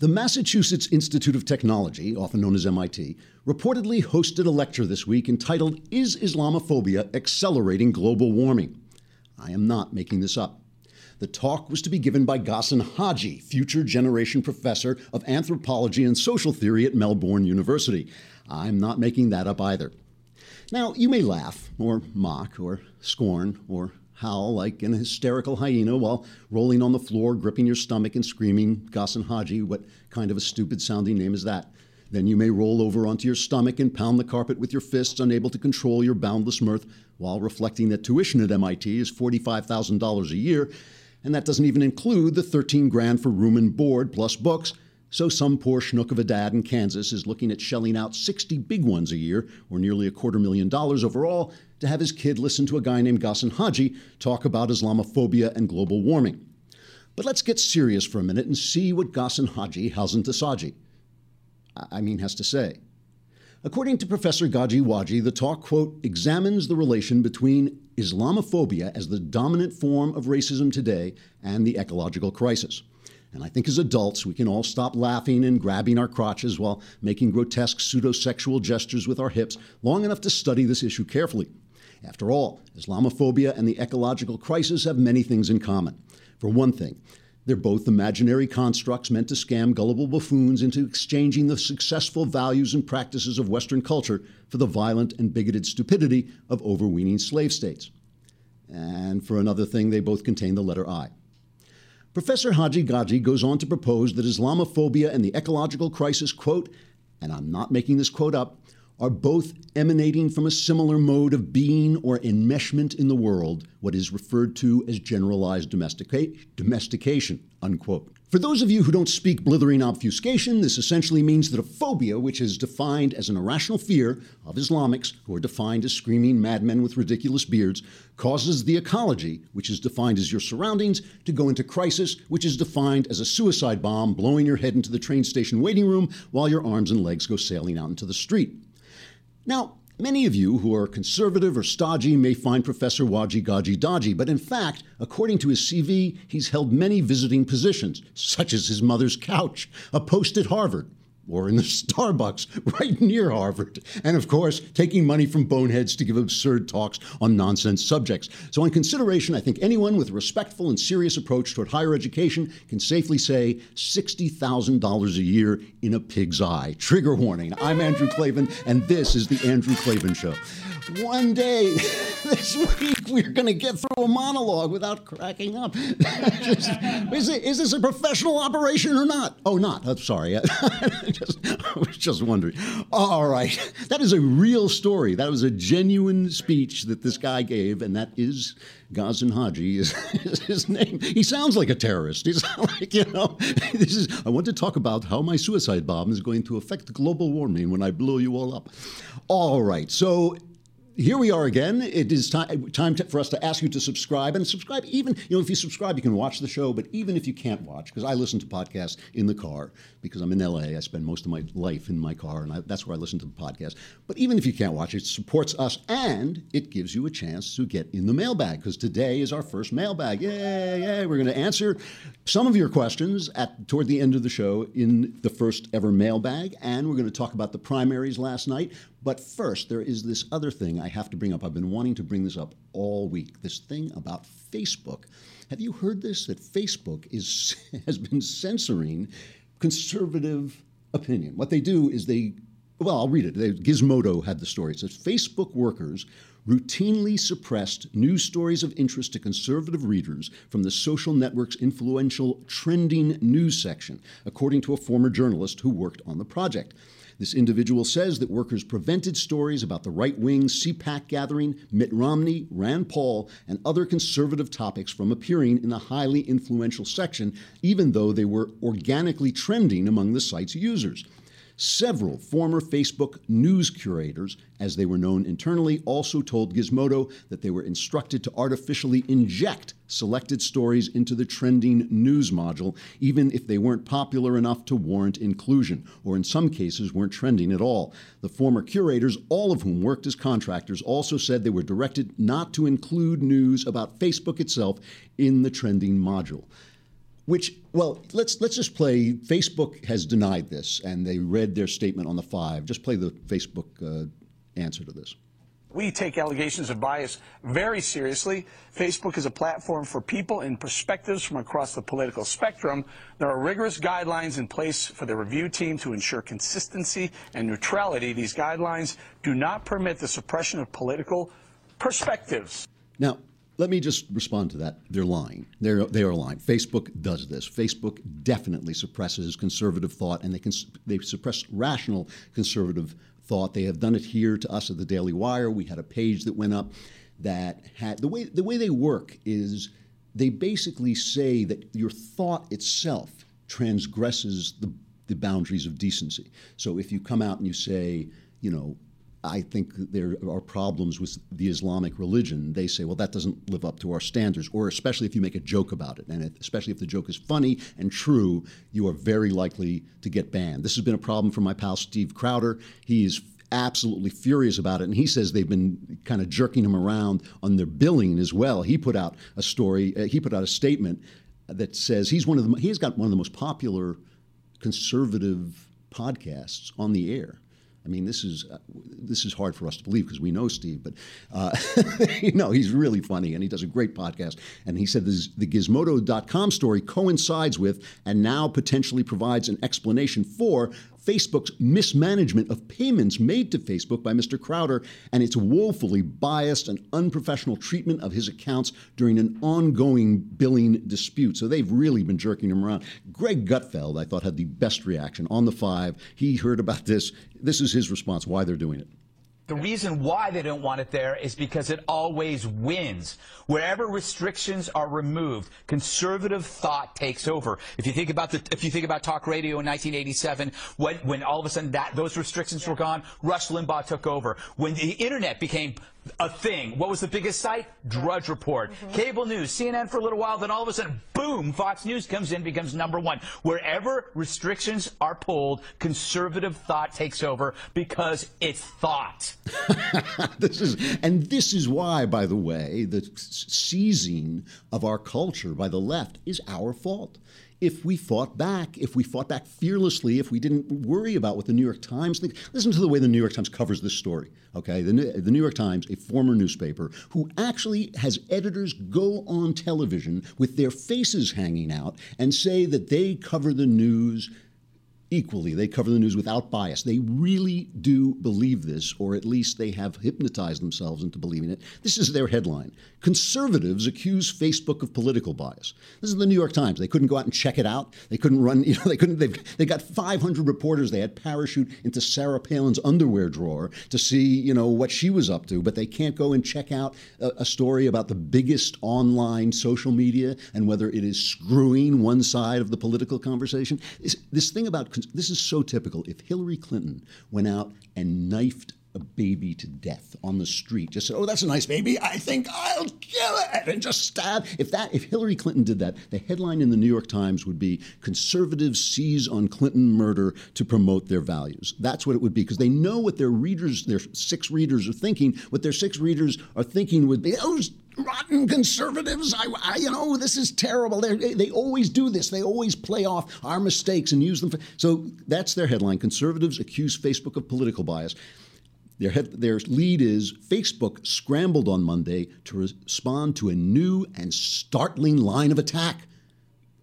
The Massachusetts Institute of Technology, often known as MIT, reportedly hosted a lecture this week entitled Is Islamophobia Accelerating Global Warming? I am not making this up. The talk was to be given by Ghassan Haji, future generation professor of anthropology and social theory at Melbourne University. I'm not making that up either. Now, you may laugh, or mock, or scorn, or howl like an hysterical hyena while rolling on the floor, gripping your stomach and screaming, Ghassan Haji, what kind of a stupid sounding name is that? Then you may roll over onto your stomach and pound the carpet with your fists, unable to control your boundless mirth, while reflecting that tuition at MIT is $45,000 a year, and that doesn't even include the 13 grand for room and board plus books. So some poor schnook of a dad in Kansas is looking at shelling out 60 big ones a year, or nearly a quarter million dollars overall, to have his kid listen to a guy named Ghassan Haji talk about Islamophobia and global warming. But let's get serious for a minute and see what Ghassan Haji Halzan Tasaji, I mean, has to say. According to Professor Gaji Waji, the talk, quote, examines the relation between Islamophobia as the dominant form of racism today and the ecological crisis. And I think as adults, we can all stop laughing and grabbing our crotches while making grotesque pseudo-sexual gestures with our hips long enough to study this issue carefully. After all, Islamophobia and the ecological crisis have many things in common. For one thing, they're both imaginary constructs meant to scam gullible buffoons into exchanging the successful values and practices of Western culture for the violent and bigoted stupidity of overweening slave states. And for another thing, they both contain the letter I. Professor Haji Gaji goes on to propose that Islamophobia and the ecological crisis, quote, and I'm not making this quote up, are both emanating from a similar mode of being or enmeshment in the world, what is referred to as generalized domestica- domestication, unquote. For those of you who don't speak blithering obfuscation, this essentially means that a phobia, which is defined as an irrational fear of Islamics, who are defined as screaming madmen with ridiculous beards, causes the ecology, which is defined as your surroundings, to go into crisis, which is defined as a suicide bomb blowing your head into the train station waiting room while your arms and legs go sailing out into the street. Now, Many of you who are conservative or stodgy may find Professor Waji Gaji dodgy, but in fact, according to his CV, he's held many visiting positions, such as his mother's couch, a post at Harvard, or in the Starbucks right near Harvard. And of course, taking money from boneheads to give absurd talks on nonsense subjects. So, on consideration, I think anyone with a respectful and serious approach toward higher education can safely say $60,000 a year in a pig's eye. Trigger warning. I'm Andrew Klavan, and this is The Andrew Klavan Show. One day this week, we're going to get through a monologue without cracking up. Just, is, it, is this a professional operation or not? Oh, not. I'm sorry. just, I was just wondering. All right. That is a real story. That was a genuine speech that this guy gave, and that is Ghassan Haji is, is, his name. He sounds like a terrorist. He's like, you know, this is, I want to talk about how my suicide bomb is going to affect global warming when I blow you all up. All right. So here we are again. It is time, time to, for us to ask you to subscribe and subscribe. Even you know, if you subscribe, you can watch the show. But even if you can't watch, because I listen to podcasts in the car because I'm in LA, I spend most of my life in my car, and I, that's where I listen to the podcast. But even if you can't watch, it supports us and it gives you a chance to get in the mailbag because today is our first mailbag. Yay! Yay! We're going to answer some of your questions at toward the end of the show in the first ever mailbag, and we're going to talk about the primaries last night. But first, there is this other thing I have to bring up. I've been wanting to bring this up all week. This thing about Facebook. Have you heard this? That Facebook is has been censoring conservative opinion. What they do is they well, I'll read it. Gizmodo had the story. It says Facebook workers routinely suppressed news stories of interest to conservative readers from the social network's influential trending news section, according to a former journalist who worked on the project. This individual says that workers prevented stories about the right wing CPAC gathering, Mitt Romney, Rand Paul, and other conservative topics from appearing in the highly influential section, even though they were organically trending among the site's users. Several former Facebook news curators, as they were known internally, also told Gizmodo that they were instructed to artificially inject selected stories into the trending news module, even if they weren't popular enough to warrant inclusion, or in some cases weren't trending at all. The former curators, all of whom worked as contractors, also said they were directed not to include news about Facebook itself in the trending module. Which, well, let's let's just play. Facebook has denied this, and they read their statement on the five. Just play the Facebook uh, answer to this. We take allegations of bias very seriously. Facebook is a platform for people and perspectives from across the political spectrum. There are rigorous guidelines in place for the review team to ensure consistency and neutrality. These guidelines do not permit the suppression of political perspectives. Now, let me just respond to that. They're lying. They're, they are lying. Facebook does this. Facebook definitely suppresses conservative thought, and they, they suppress rational conservative thought. They have done it here to us at the Daily Wire. We had a page that went up that had the way the way they work is they basically say that your thought itself transgresses the, the boundaries of decency. So if you come out and you say, you know, I think there are problems with the Islamic religion. They say, well, that doesn't live up to our standards, or especially if you make a joke about it. And especially if the joke is funny and true, you are very likely to get banned. This has been a problem for my pal Steve Crowder. He is absolutely furious about it. And he says they've been kind of jerking him around on their billing as well. He put out a story, uh, he put out a statement that says he's one of the, he's got one of the most popular conservative podcasts on the air. I mean, this is uh, this is hard for us to believe because we know Steve, but uh, you know he's really funny and he does a great podcast. And he said this, the Gizmodo.com story coincides with and now potentially provides an explanation for Facebook's mismanagement of payments made to Facebook by Mr. Crowder and its woefully biased and unprofessional treatment of his accounts during an ongoing billing dispute. So they've really been jerking him around. Greg Gutfeld, I thought, had the best reaction on the five. He heard about this. This is his response why they're doing it. The reason why they don't want it there is because it always wins. Wherever restrictions are removed, conservative thought takes over. If you think about the, if you think about talk radio in 1987, when, when all of a sudden that, those restrictions were gone, Rush Limbaugh took over. When the internet became a thing. What was the biggest site? Drudge Report. Mm-hmm. Cable news, CNN for a little while, then all of a sudden, boom, Fox News comes in, becomes number one. Wherever restrictions are pulled, conservative thought takes over because it's thought. this is, and this is why, by the way, the seizing of our culture by the left is our fault if we fought back, if we fought back fearlessly, if we didn't worry about what the New York Times think. Listen to the way the New York Times covers this story. Okay, the, the New York Times, a former newspaper, who actually has editors go on television with their faces hanging out and say that they cover the news equally. They cover the news without bias. They really do believe this, or at least they have hypnotized themselves into believing it. This is their headline. Conservatives accuse Facebook of political bias. This is the New York Times. They couldn't go out and check it out. They couldn't run, you know, they couldn't, they've, they got 500 reporters. They had parachute into Sarah Palin's underwear drawer to see, you know, what she was up to, but they can't go and check out a, a story about the biggest online social media and whether it is screwing one side of the political conversation. This, this thing about this is so typical. If Hillary Clinton went out and knifed a baby to death on the street, just said, "Oh, that's a nice baby. I think I'll kill it," and just stab. If that, if Hillary Clinton did that, the headline in the New York Times would be "Conservatives seize on Clinton murder to promote their values." That's what it would be because they know what their readers, their six readers, are thinking. What their six readers are thinking would be, "Oh." Rotten conservatives. I, I, you know, this is terrible. They, they always do this. They always play off our mistakes and use them. For, so that's their headline. Conservatives accuse Facebook of political bias. Their, head, their lead is Facebook scrambled on Monday to respond to a new and startling line of attack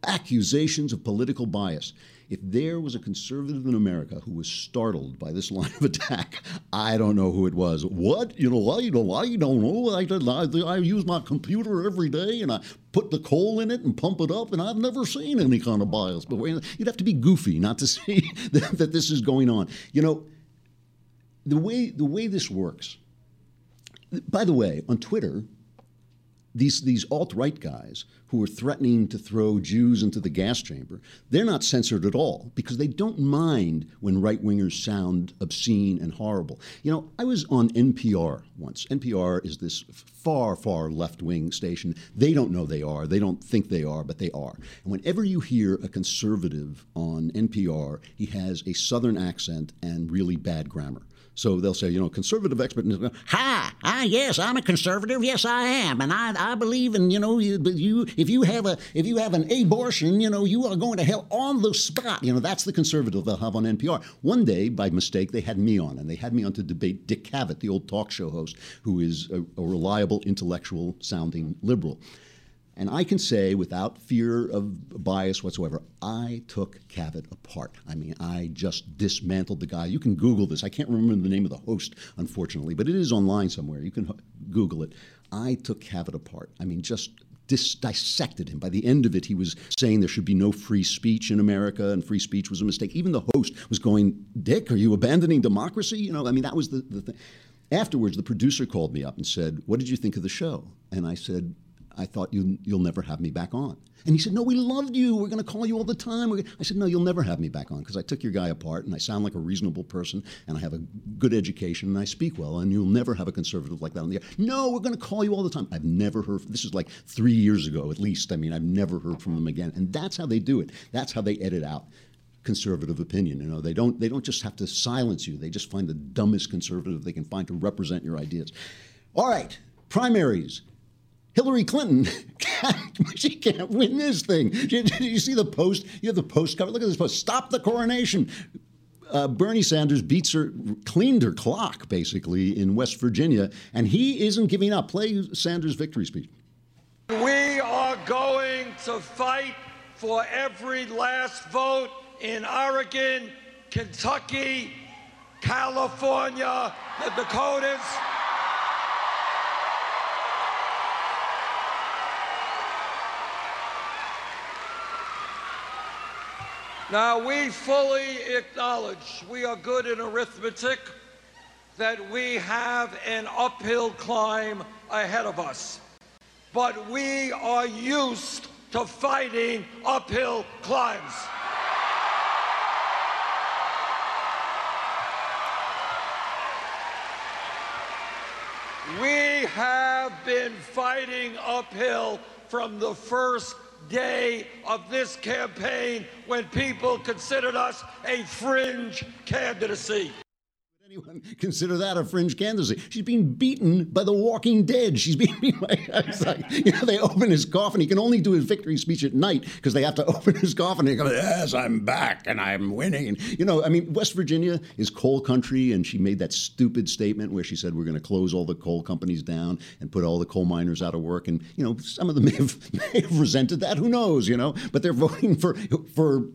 accusations of political bias. If there was a conservative in America who was startled by this line of attack, I don't know who it was. What? You know, I don't, I don't know. I, I, I use my computer every day and I put the coal in it and pump it up, and I've never seen any kind of bias. But you'd have to be goofy not to see that, that this is going on. You know, the way the way this works. By the way, on Twitter, these these alt right guys who are threatening to throw Jews into the gas chamber, they're not censored at all because they don't mind when right wingers sound obscene and horrible. You know, I was on NPR once. NPR is this far, far left wing station. They don't know they are. They don't think they are, but they are. And whenever you hear a conservative on NPR, he has a southern accent and really bad grammar. So they'll say, you know, conservative expert. Hi, ah, yes, I'm a conservative. Yes, I am, and I, I believe in you know, you, you if you have a if you have an abortion, you know, you are going to hell on the spot. You know, that's the conservative they'll have on NPR. One day, by mistake, they had me on, and they had me on to debate Dick Cavett, the old talk show host, who is a, a reliable, intellectual sounding liberal. And I can say without fear of bias whatsoever, I took Cavett apart. I mean, I just dismantled the guy. You can Google this. I can't remember the name of the host, unfortunately, but it is online somewhere. You can Google it. I took Cavett apart. I mean, just dis- dissected him. By the end of it, he was saying there should be no free speech in America, and free speech was a mistake. Even the host was going, Dick, are you abandoning democracy? You know, I mean, that was the, the thing. Afterwards, the producer called me up and said, What did you think of the show? And I said, I thought you, you'll never have me back on. And he said, No, we loved you. We're going to call you all the time. I said, No, you'll never have me back on because I took your guy apart and I sound like a reasonable person and I have a good education and I speak well and you'll never have a conservative like that on the air. No, we're going to call you all the time. I've never heard, this is like three years ago at least. I mean, I've never heard from them again. And that's how they do it. That's how they edit out conservative opinion. You know, they don't they don't just have to silence you. They just find the dumbest conservative they can find to represent your ideas. All right, primaries. Hillary Clinton, she can't win this thing. Did you see the post? You have the post cover. Look at this post. Stop the coronation. Uh, Bernie Sanders beats her, cleaned her clock basically in West Virginia, and he isn't giving up. Play Sanders' victory speech. We are going to fight for every last vote in Oregon, Kentucky, California, the Dakotas. Now, we fully acknowledge we are good in arithmetic, that we have an uphill climb ahead of us. But we are used to fighting uphill climbs. We have been fighting uphill from the first day of this campaign when people considered us a fringe candidacy anyone consider that a fringe candidacy? She's being beaten by the Walking Dead. She's being by, like, you know, they open his coffin. He can only do his victory speech at night because they have to open his coffin. And he goes, "Yes, I'm back and I'm winning." You know, I mean, West Virginia is coal country, and she made that stupid statement where she said we're going to close all the coal companies down and put all the coal miners out of work. And you know, some of them may have, may have resented that. Who knows? You know, but they're voting for for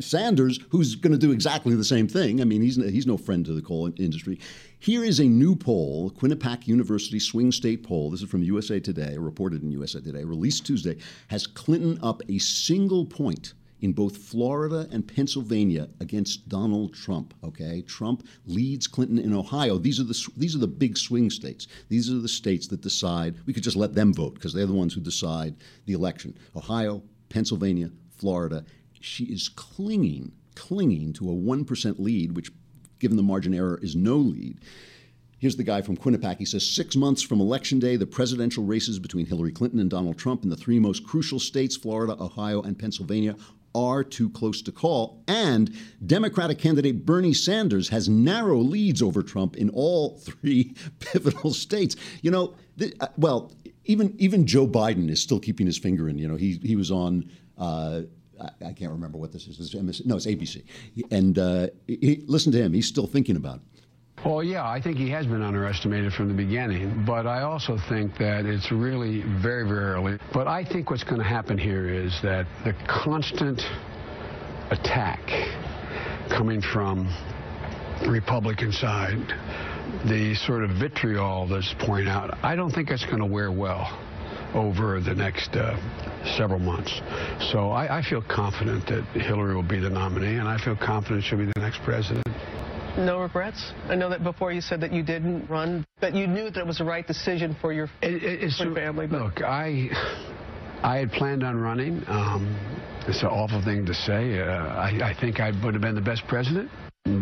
Sanders, who's going to do exactly the same thing. I mean, he's, he's no friend to the coal industry. Here is a new poll, Quinnipiac University swing state poll. This is from USA Today, reported in USA Today, released Tuesday, has Clinton up a single point in both Florida and Pennsylvania against Donald Trump. Okay, Trump leads Clinton in Ohio. These are the these are the big swing states. These are the states that decide. We could just let them vote because they're the ones who decide the election. Ohio, Pennsylvania, Florida, she is clinging, clinging to a 1% lead, which, given the margin error, is no lead. Here's the guy from Quinnipiac. He says six months from Election Day, the presidential races between Hillary Clinton and Donald Trump in the three most crucial states, Florida, Ohio, and Pennsylvania, are too close to call. And Democratic candidate Bernie Sanders has narrow leads over Trump in all three pivotal states. You know, th- uh, well, even even Joe Biden is still keeping his finger in. You know, he he was on. Uh, I, I can't remember what this is. No, it's ABC. And uh, he, listen to him. He's still thinking about it. Well, yeah, I think he has been underestimated from the beginning, but I also think that it's really very, very early. But I think what's going to happen here is that the constant attack coming from the Republican side, the sort of vitriol that's pouring out, I don't think it's going to wear well over the next uh, several months. So I, I feel confident that Hillary will be the nominee, and I feel confident she'll be the next president. No regrets? I know that before you said that you didn't run, but you knew that it was the right decision for your, it, it, for your family. But. Look, I, I had planned on running. Um, It's an awful thing to say. Uh, I, I think I would have been the best president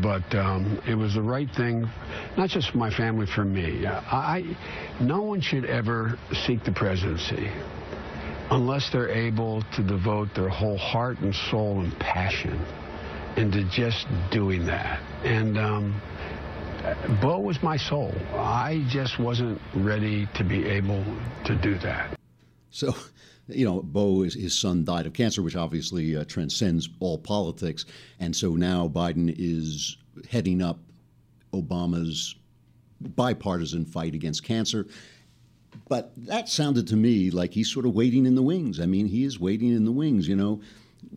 but um, it was the right thing, not just for my family, for me. I, no one should ever seek the presidency unless they're able to devote their whole heart and soul and passion into just doing that. And um, Beau was my soul. I just wasn't ready to be able to do that. So, you know, Beau, his son died of cancer, which obviously uh, transcends all politics. And so now Biden is heading up Obama's bipartisan fight against cancer. But that sounded to me like he's sort of waiting in the wings. I mean, he is waiting in the wings, you know.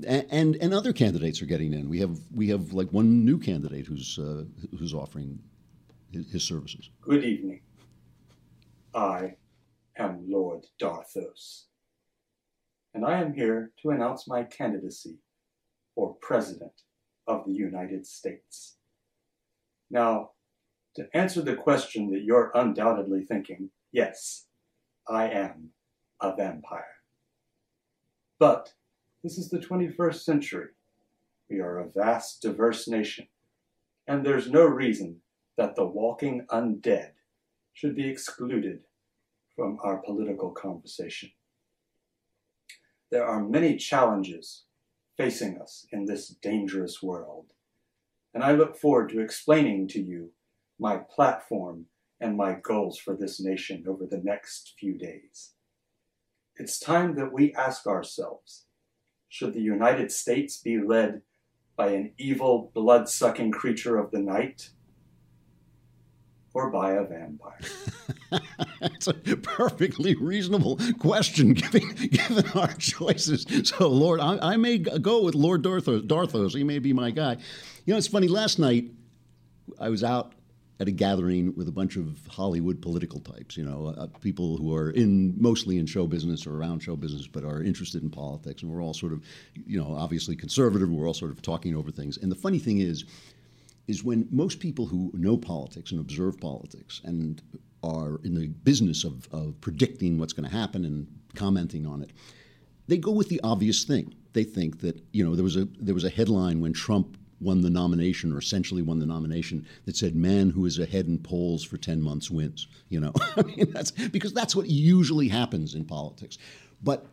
And and other candidates are getting in. We have we have like one new candidate who's uh, who's offering his, his services. Good evening. I am Lord Darthos and I am here to announce my candidacy for President of the United States. Now, to answer the question that you're undoubtedly thinking, yes, I am a vampire. But this is the 21st century. We are a vast, diverse nation, and there's no reason that the walking undead should be excluded from our political conversation. There are many challenges facing us in this dangerous world, and I look forward to explaining to you my platform and my goals for this nation over the next few days. It's time that we ask ourselves, should the United States be led by an evil, blood-sucking creature of the night or by a vampire? That's a perfectly reasonable question, given, given our choices. So, Lord, I, I may go with Lord Darthos, Darthos. He may be my guy. You know, it's funny. Last night, I was out at a gathering with a bunch of Hollywood political types, you know, uh, people who are in mostly in show business or around show business, but are interested in politics. And we're all sort of, you know, obviously conservative. We're all sort of talking over things. And the funny thing is, is when most people who know politics and observe politics and are in the business of, of predicting what's going to happen and commenting on it, they go with the obvious thing. They think that you know there was a there was a headline when Trump won the nomination or essentially won the nomination that said man who is ahead in polls for 10 months wins you know i mean that's because that's what usually happens in politics but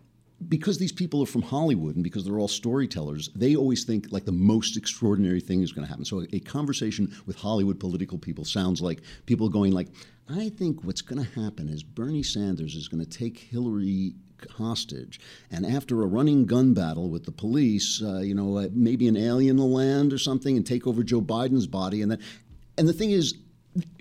because these people are from Hollywood and because they're all storytellers, they always think like the most extraordinary thing is going to happen. So a, a conversation with Hollywood political people sounds like people going like, I think what's going to happen is Bernie Sanders is going to take Hillary hostage, and after a running gun battle with the police, uh, you know, uh, maybe an alien will land or something and take over Joe Biden's body, and then, and the thing is,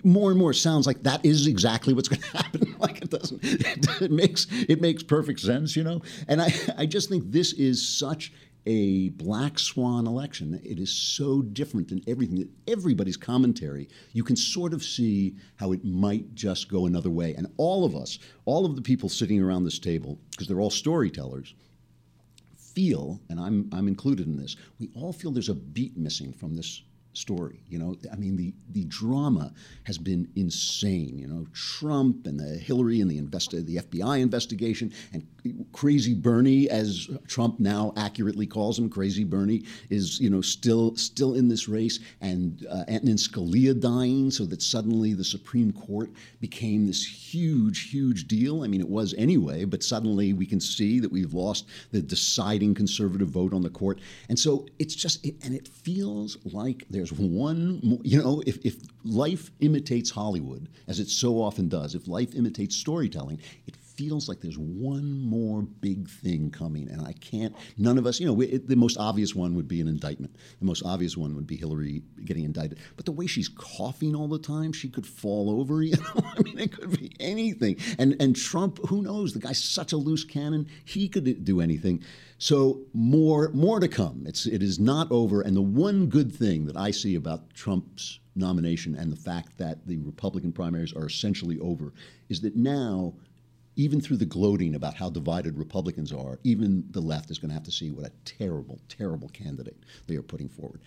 more and more sounds like that is exactly what's going to happen. like it doesn't. It, it, makes it makes perfect sense, you know. And I I just think this is such a black swan election. It is so different than everything. that Everybody's commentary, you can sort of see how it might just go another way. And all of us, all of the people sitting around this table, because they're all storytellers, feel, and I'm I'm included in this. We all feel there's a beat missing from this story. You know, I mean, the, the drama has been insane. You know, Trump and the Hillary and the invest- the FBI investigation and crazy Bernie, as Trump now accurately calls him, crazy Bernie is you know still still in this race, and uh, Antonin Scalia dying, so that suddenly the Supreme Court became this huge, huge deal. I mean, it was anyway, but suddenly we can see that we've lost the deciding conservative vote on the court, and so it's just it, and it feels like there's one more, you know, if, if life imitates Hollywood, as it so often does, if life imitates storytelling, it feels like there's one more big thing coming, and I can't. None of us, you know, it, the most obvious one would be an indictment. The most obvious one would be Hillary getting indicted. But the way she's coughing all the time, she could fall over. You know, I mean, it could be anything. And and Trump, who knows? The guy's such a loose cannon. He could do anything. So more more to come. It's it is not over. And the one good thing that I see about Trump's nomination and the fact that the Republican primaries are essentially over is that now even through the gloating about how divided Republicans are, even the left is going to have to see what a terrible, terrible candidate they are putting forward.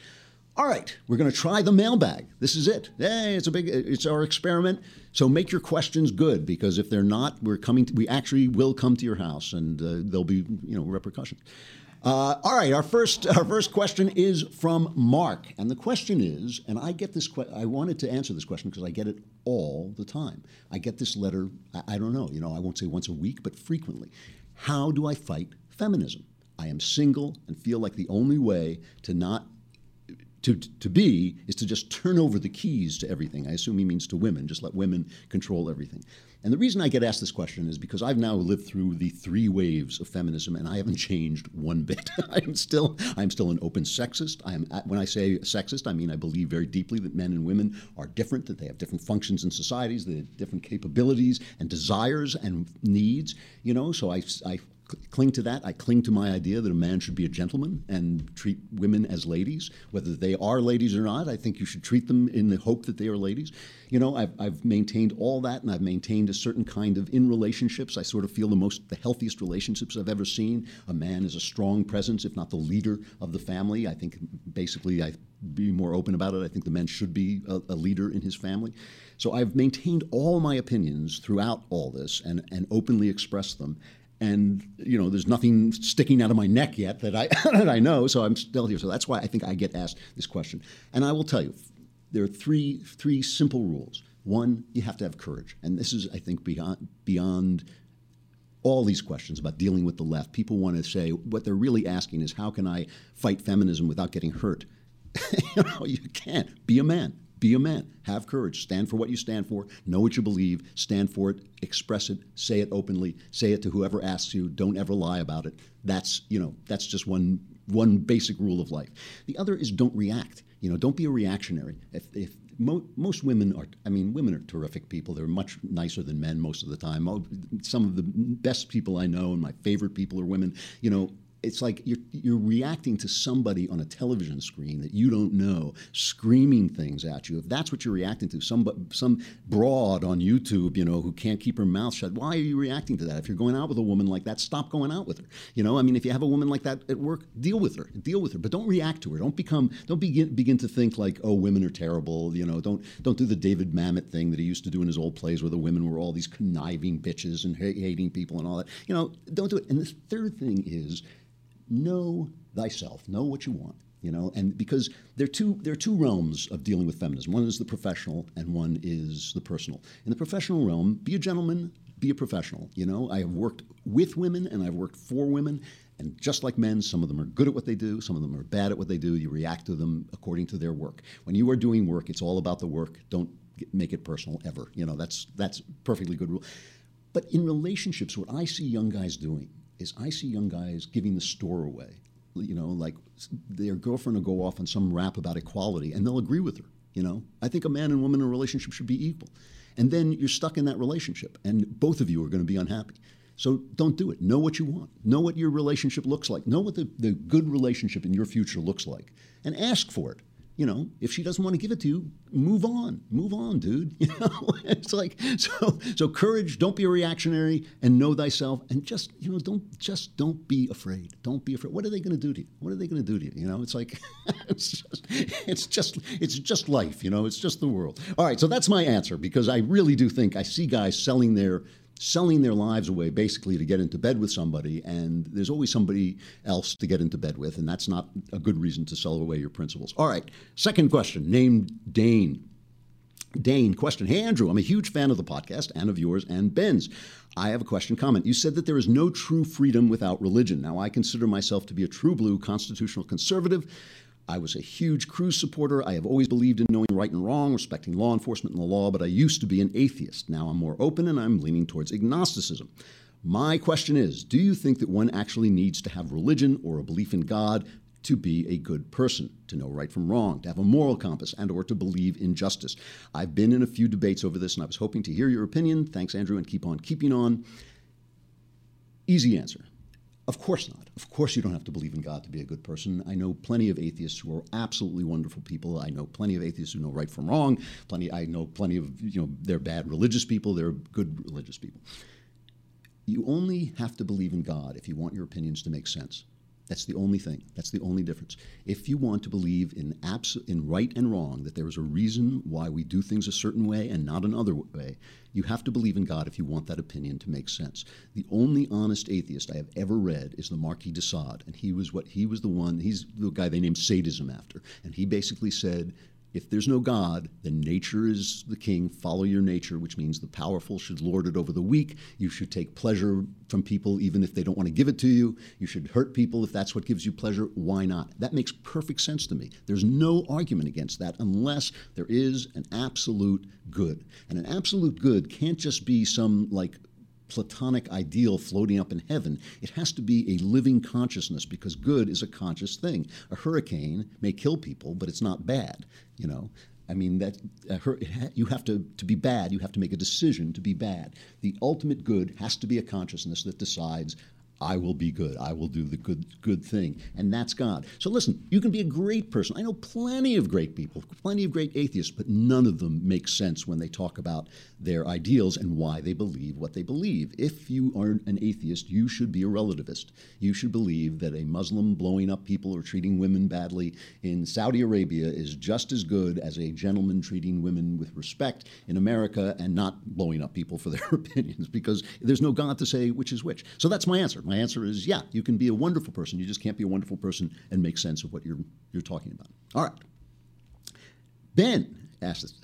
All right, we're going to try the mailbag. This is it. Hey, it's a big, it's our experiment. So make your questions good because if they're not, we're coming. To, we actually will come to your house, and uh, there'll be, you know, repercussions. Uh, all right, our first our first question is from Mark, and the question is, and I get this. Que- I wanted to answer this question because I get it all the time. I get this letter. I, I don't know. You know, I won't say once a week, but frequently. How do I fight feminism? I am single and feel like the only way to not to, to be is to just turn over the keys to everything. I assume he means to women, just let women control everything. And the reason I get asked this question is because I've now lived through the three waves of feminism and I haven't changed one bit. I'm still I'm still an open sexist. I am when I say sexist, I mean I believe very deeply that men and women are different, that they have different functions in societies, they have different capabilities and desires and needs, you know, so I, I cling to that. I cling to my idea that a man should be a gentleman and treat women as ladies, whether they are ladies or not. I think you should treat them in the hope that they are ladies. You know, I've, I've maintained all that, and I've maintained a certain kind of in relationships. I sort of feel the most, the healthiest relationships I've ever seen. A man is a strong presence, if not the leader of the family. I think basically I be more open about it. I think the man should be a, a leader in his family. So I've maintained all my opinions throughout all this and, and openly expressed them and you know there's nothing sticking out of my neck yet that I that I know so I'm still here. So that's why I think I get asked this question. And I will tell you there are three three simple rules. One you have to have courage. And this is I think beyond beyond all these questions about dealing with the left. People want to say what they're really asking is how can I fight feminism without getting hurt? You know you can't. Be a man be a man. Have courage. Stand for what you stand for. Know what you believe. Stand for it. Express it. Say it openly. Say it to whoever asks you. Don't ever lie about it. That's you know that's just one one basic rule of life. The other is don't react. You know, don't be a reactionary. If, if mo- most women are, I mean, women are terrific people. They're much nicer than men most of the time. Some of the best people I know and my favorite people are women. You know, it's like you're, you're reacting to somebody on a television screen that you don't know screaming things at you. If that's what you're reacting to, some some broad on YouTube, you know, who can't keep her mouth shut. Why are you reacting to that? If you're going out with a woman like that, stop going out with her. You know, I mean, if you have a woman like that at work, deal with her, deal with her, but don't react to her. Don't become, don't begin begin to think like, oh, women are terrible. You know, don't don't do the David Mamet thing that he used to do in his old plays, where the women were all these conniving bitches and hating people and all that. You know, don't do it. And the third thing is know thyself, know what you want. You know, and because there are two there are two realms of dealing with feminism. One is the professional, and one is the personal. In the professional realm, be a gentleman, be a professional. You know, I have worked with women and I've worked for women, and just like men, some of them are good at what they do, some of them are bad at what they do. You react to them according to their work. When you are doing work, it's all about the work. Don't make it personal ever. You know, that's that's perfectly good rule. But in relationships, what I see young guys doing is I see young guys giving the store away. You know, like their girlfriend will go off on some rap about equality and they'll agree with her. You know, I think a man and woman in a relationship should be equal. And then you're stuck in that relationship and both of you are going to be unhappy. So don't do it. Know what you want. Know what your relationship looks like. Know what the, the good relationship in your future looks like. And ask for it you know, if she doesn't want to give it to you, move on. Move on, dude. You know, it's like so so courage, don't be a reactionary and know thyself and just, you know, don't just don't be afraid. Don't be afraid. What are they going to do to you? What are they going to do to you? You know, it's like it's just it's just it's just life, you know, it's just the world. All right, so that's my answer because I really do think I see guys selling their selling their lives away basically to get into bed with somebody, and there's always somebody else to get into bed with, and that's not a good reason to sell away your principles. All right, second question, named Dane. Dane, question. Hey, Andrew, I'm a huge fan of the podcast and of yours and Ben's. I have a question comment. You said that there is no true freedom without religion. Now, I consider myself to be a true blue constitutional conservative I was a huge Cruz supporter. I have always believed in knowing right and wrong, respecting law enforcement and the law, but I used to be an atheist. Now I'm more open and I'm leaning towards agnosticism. My question is Do you think that one actually needs to have religion or a belief in God to be a good person, to know right from wrong, to have a moral compass, and or to believe in justice? I've been in a few debates over this and I was hoping to hear your opinion. Thanks, Andrew, and keep on keeping on. Easy answer. Of course not. Of course, you don't have to believe in God to be a good person. I know plenty of atheists who are absolutely wonderful people. I know plenty of atheists who know right from wrong. Plenty. I know plenty of you know they're bad religious people. They're good religious people. You only have to believe in God if you want your opinions to make sense. That's the only thing. That's the only difference. If you want to believe in abs- in right and wrong, that there is a reason why we do things a certain way and not another way, you have to believe in God if you want that opinion to make sense. The only honest atheist I have ever read is the Marquis de Sade, and he was what he was the one. He's the guy they named sadism after, and he basically said if there's no God, then nature is the king. Follow your nature, which means the powerful should lord it over the weak. You should take pleasure from people even if they don't want to give it to you. You should hurt people if that's what gives you pleasure. Why not? That makes perfect sense to me. There's no argument against that unless there is an absolute good. And an absolute good can't just be some like platonic ideal floating up in heaven. It has to be a living consciousness because good is a conscious thing. A hurricane may kill people, but it's not bad, you know. I mean that her you have to to be bad. You have to make a decision to be bad. The ultimate good has to be a consciousness that decides I will be good. I will do the good good thing. And that's God. So listen, you can be a great person. I know plenty of great people, plenty of great atheists, but none of them make sense when they talk about their ideals and why they believe what they believe. If you are an atheist, you should be a relativist. You should believe that a Muslim blowing up people or treating women badly in Saudi Arabia is just as good as a gentleman treating women with respect in America and not blowing up people for their opinions because there's no God to say which is which. So that's my answer. My answer is yeah, you can be a wonderful person. You just can't be a wonderful person and make sense of what you're you're talking about. All right. Ben asked us,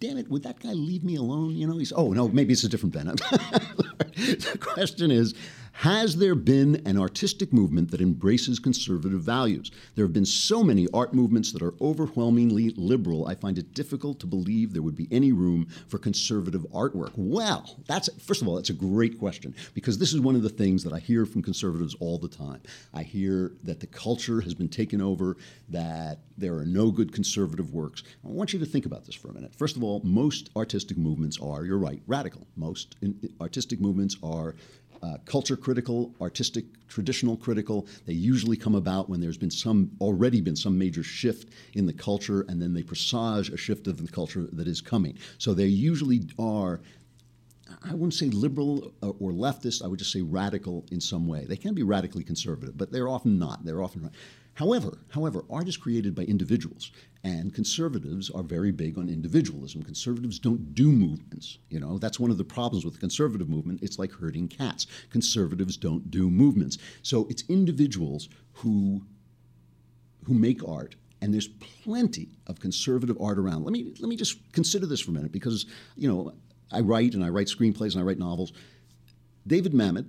damn it, would that guy leave me alone? You know, he's oh no, maybe it's a different Ben. the question is, has there been an artistic movement that embraces conservative values? There have been so many art movements that are overwhelmingly liberal, I find it difficult to believe there would be any room for conservative artwork. Well, that's first of all, that's a great question because this is one of the things that I hear from conservatives all the time. I hear that the culture has been taken over, that there are no good conservative works. I want you to think about this for a minute. First of all, most artistic movements are, you're right, radical. Most artistic movements are uh, culture critical, artistic, traditional critical. They usually come about when there's been some already been some major shift in the culture, and then they presage a shift of the culture that is coming. So they usually are. I wouldn't say liberal or leftist. I would just say radical in some way. They can be radically conservative, but they're often not. They're often However, however, art is created by individuals, and conservatives are very big on individualism. Conservatives don't do movements. You know, that's one of the problems with the conservative movement. It's like herding cats. Conservatives don't do movements. So it's individuals who who make art and there's plenty of conservative art around. Let me let me just consider this for a minute because you know I write and I write screenplays and I write novels. David Mamet,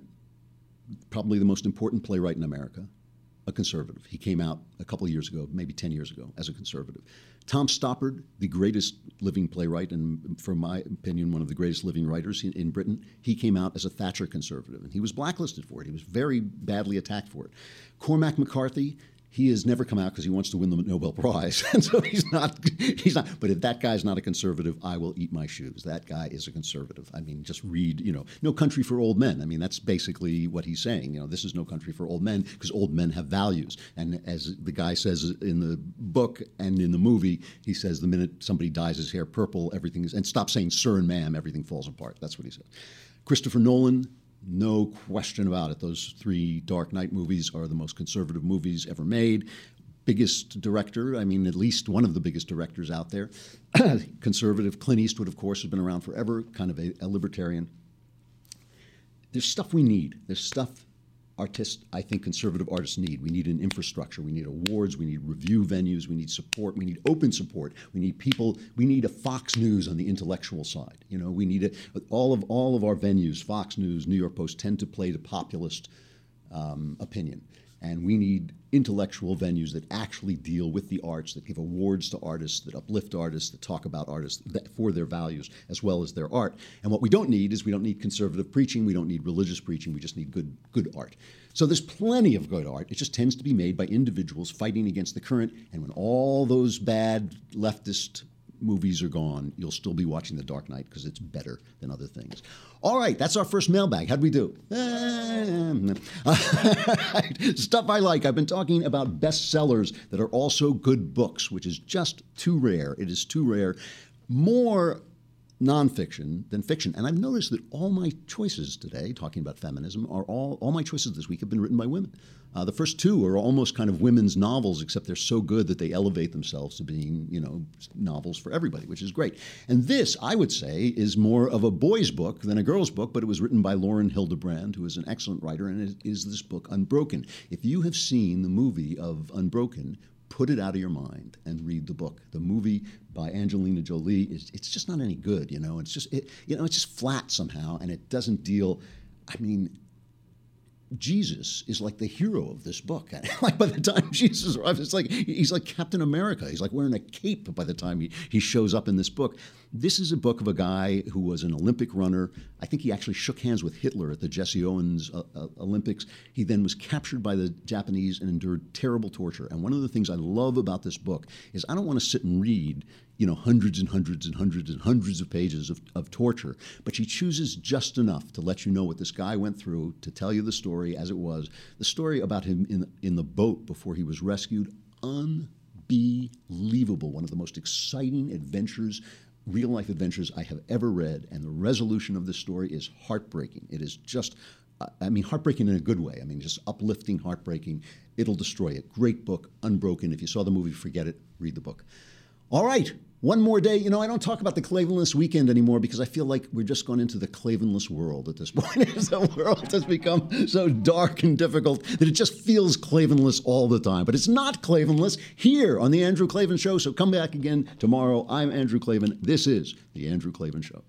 probably the most important playwright in America, a conservative. He came out a couple of years ago, maybe 10 years ago, as a conservative. Tom Stoppard, the greatest living playwright, and from my opinion, one of the greatest living writers in, in, Britain, he came out as a Thatcher conservative, and he was blacklisted for it. He was very badly attacked for it. Cormac McCarthy, he has never come out because he wants to win the Nobel Prize, and so he's not. He's not. But if that guy's not a conservative, I will eat my shoes. That guy is a conservative. I mean, just read. You know, No Country for Old Men. I mean, that's basically what he's saying. You know, this is no country for old men because old men have values. And as the guy says in the book and in the movie, he says the minute somebody dyes his hair purple, everything is. And stop saying sir and ma'am, everything falls apart. That's what he said. Christopher Nolan, no question about it. Those three Dark Knight movies are the most conservative movies ever made. Biggest director, I mean, at least one of the biggest directors out there. conservative. Clint Eastwood, of course, has been around forever, kind of a, a libertarian. There's stuff we need. There's stuff artists, I think conservative artists need. We need an infrastructure. We need awards. We need review venues. We need support. We need open support. We need people. We need a Fox News on the intellectual side. You know, we need it. All of all of our venues, Fox News, New York Post, tend to play the populist um, opinion. And we need intellectual venues that actually deal with the arts, that give awards to artists, that uplift artists, that talk about artists for their values as well as their art. And what we don't need is we don't need conservative preaching, we don't need religious preaching, we just need good, good art. So there's plenty of good art. It just tends to be made by individuals fighting against the current. And when all those bad leftist movies are gone, you'll still be watching The Dark Knight because it's better than other things. All right, that's our first mailbag. How'd we do? Stuff I like. I've been talking about bestsellers that are also good books, which is just too rare. It is too rare. More nonfiction than fiction. And I've noticed that all my choices today, talking about feminism, are all all my choices this week have been written by women. Uh, the first two are almost kind of women's novels, except they're so good that they elevate themselves to being, you know, novels for everybody, which is great. And this, I would say, is more of a boy's book than a girl's book, but it was written by Lauren Hillenbrand, who is an excellent writer, and it is this book, Unbroken. If you have seen the movie of Unbroken, put it out of your mind and read the book. The movie by Angelina Jolie is it's just not any good, you know. It's just it, you know, it's just flat somehow and it doesn't deal I mean, Jesus is like the hero of this book. like by the time Jesus arrives, it's like he's like Captain America. He's like wearing a cape by the time he, he shows up in this book. This is a book of a guy who was an Olympic runner. I think he actually shook hands with Hitler at the Jesse Owens uh, uh, Olympics. He then was captured by the Japanese and endured terrible torture. And one of the things I love about this book is I don't want to sit and read you know, hundreds and hundreds and hundreds and hundreds of pages of, of torture. But she chooses just enough to let you know what this guy went through, to tell you the story as it was. The story about him in, in the boat before he was rescued, unbelievable. One of the most exciting adventures, real life adventures I have ever read. And the resolution of this story is heartbreaking. It is just I mean, heartbreaking in a good way. I mean, just uplifting, heartbreaking. It'll destroy it. Great book, Unbroken. If you saw the movie, forget it. Read the book. All right, one more day. You know, I don't talk about the Klavanless weekend anymore because I feel like we're just gone into the Klavanless world at this point. the world has become so dark and difficult that it just feels Klavanless all the time. But it's not Klavanless here on The Andrew Klavan Show. So come back again tomorrow. I'm Andrew Klavan. This is The Andrew Klavan Show.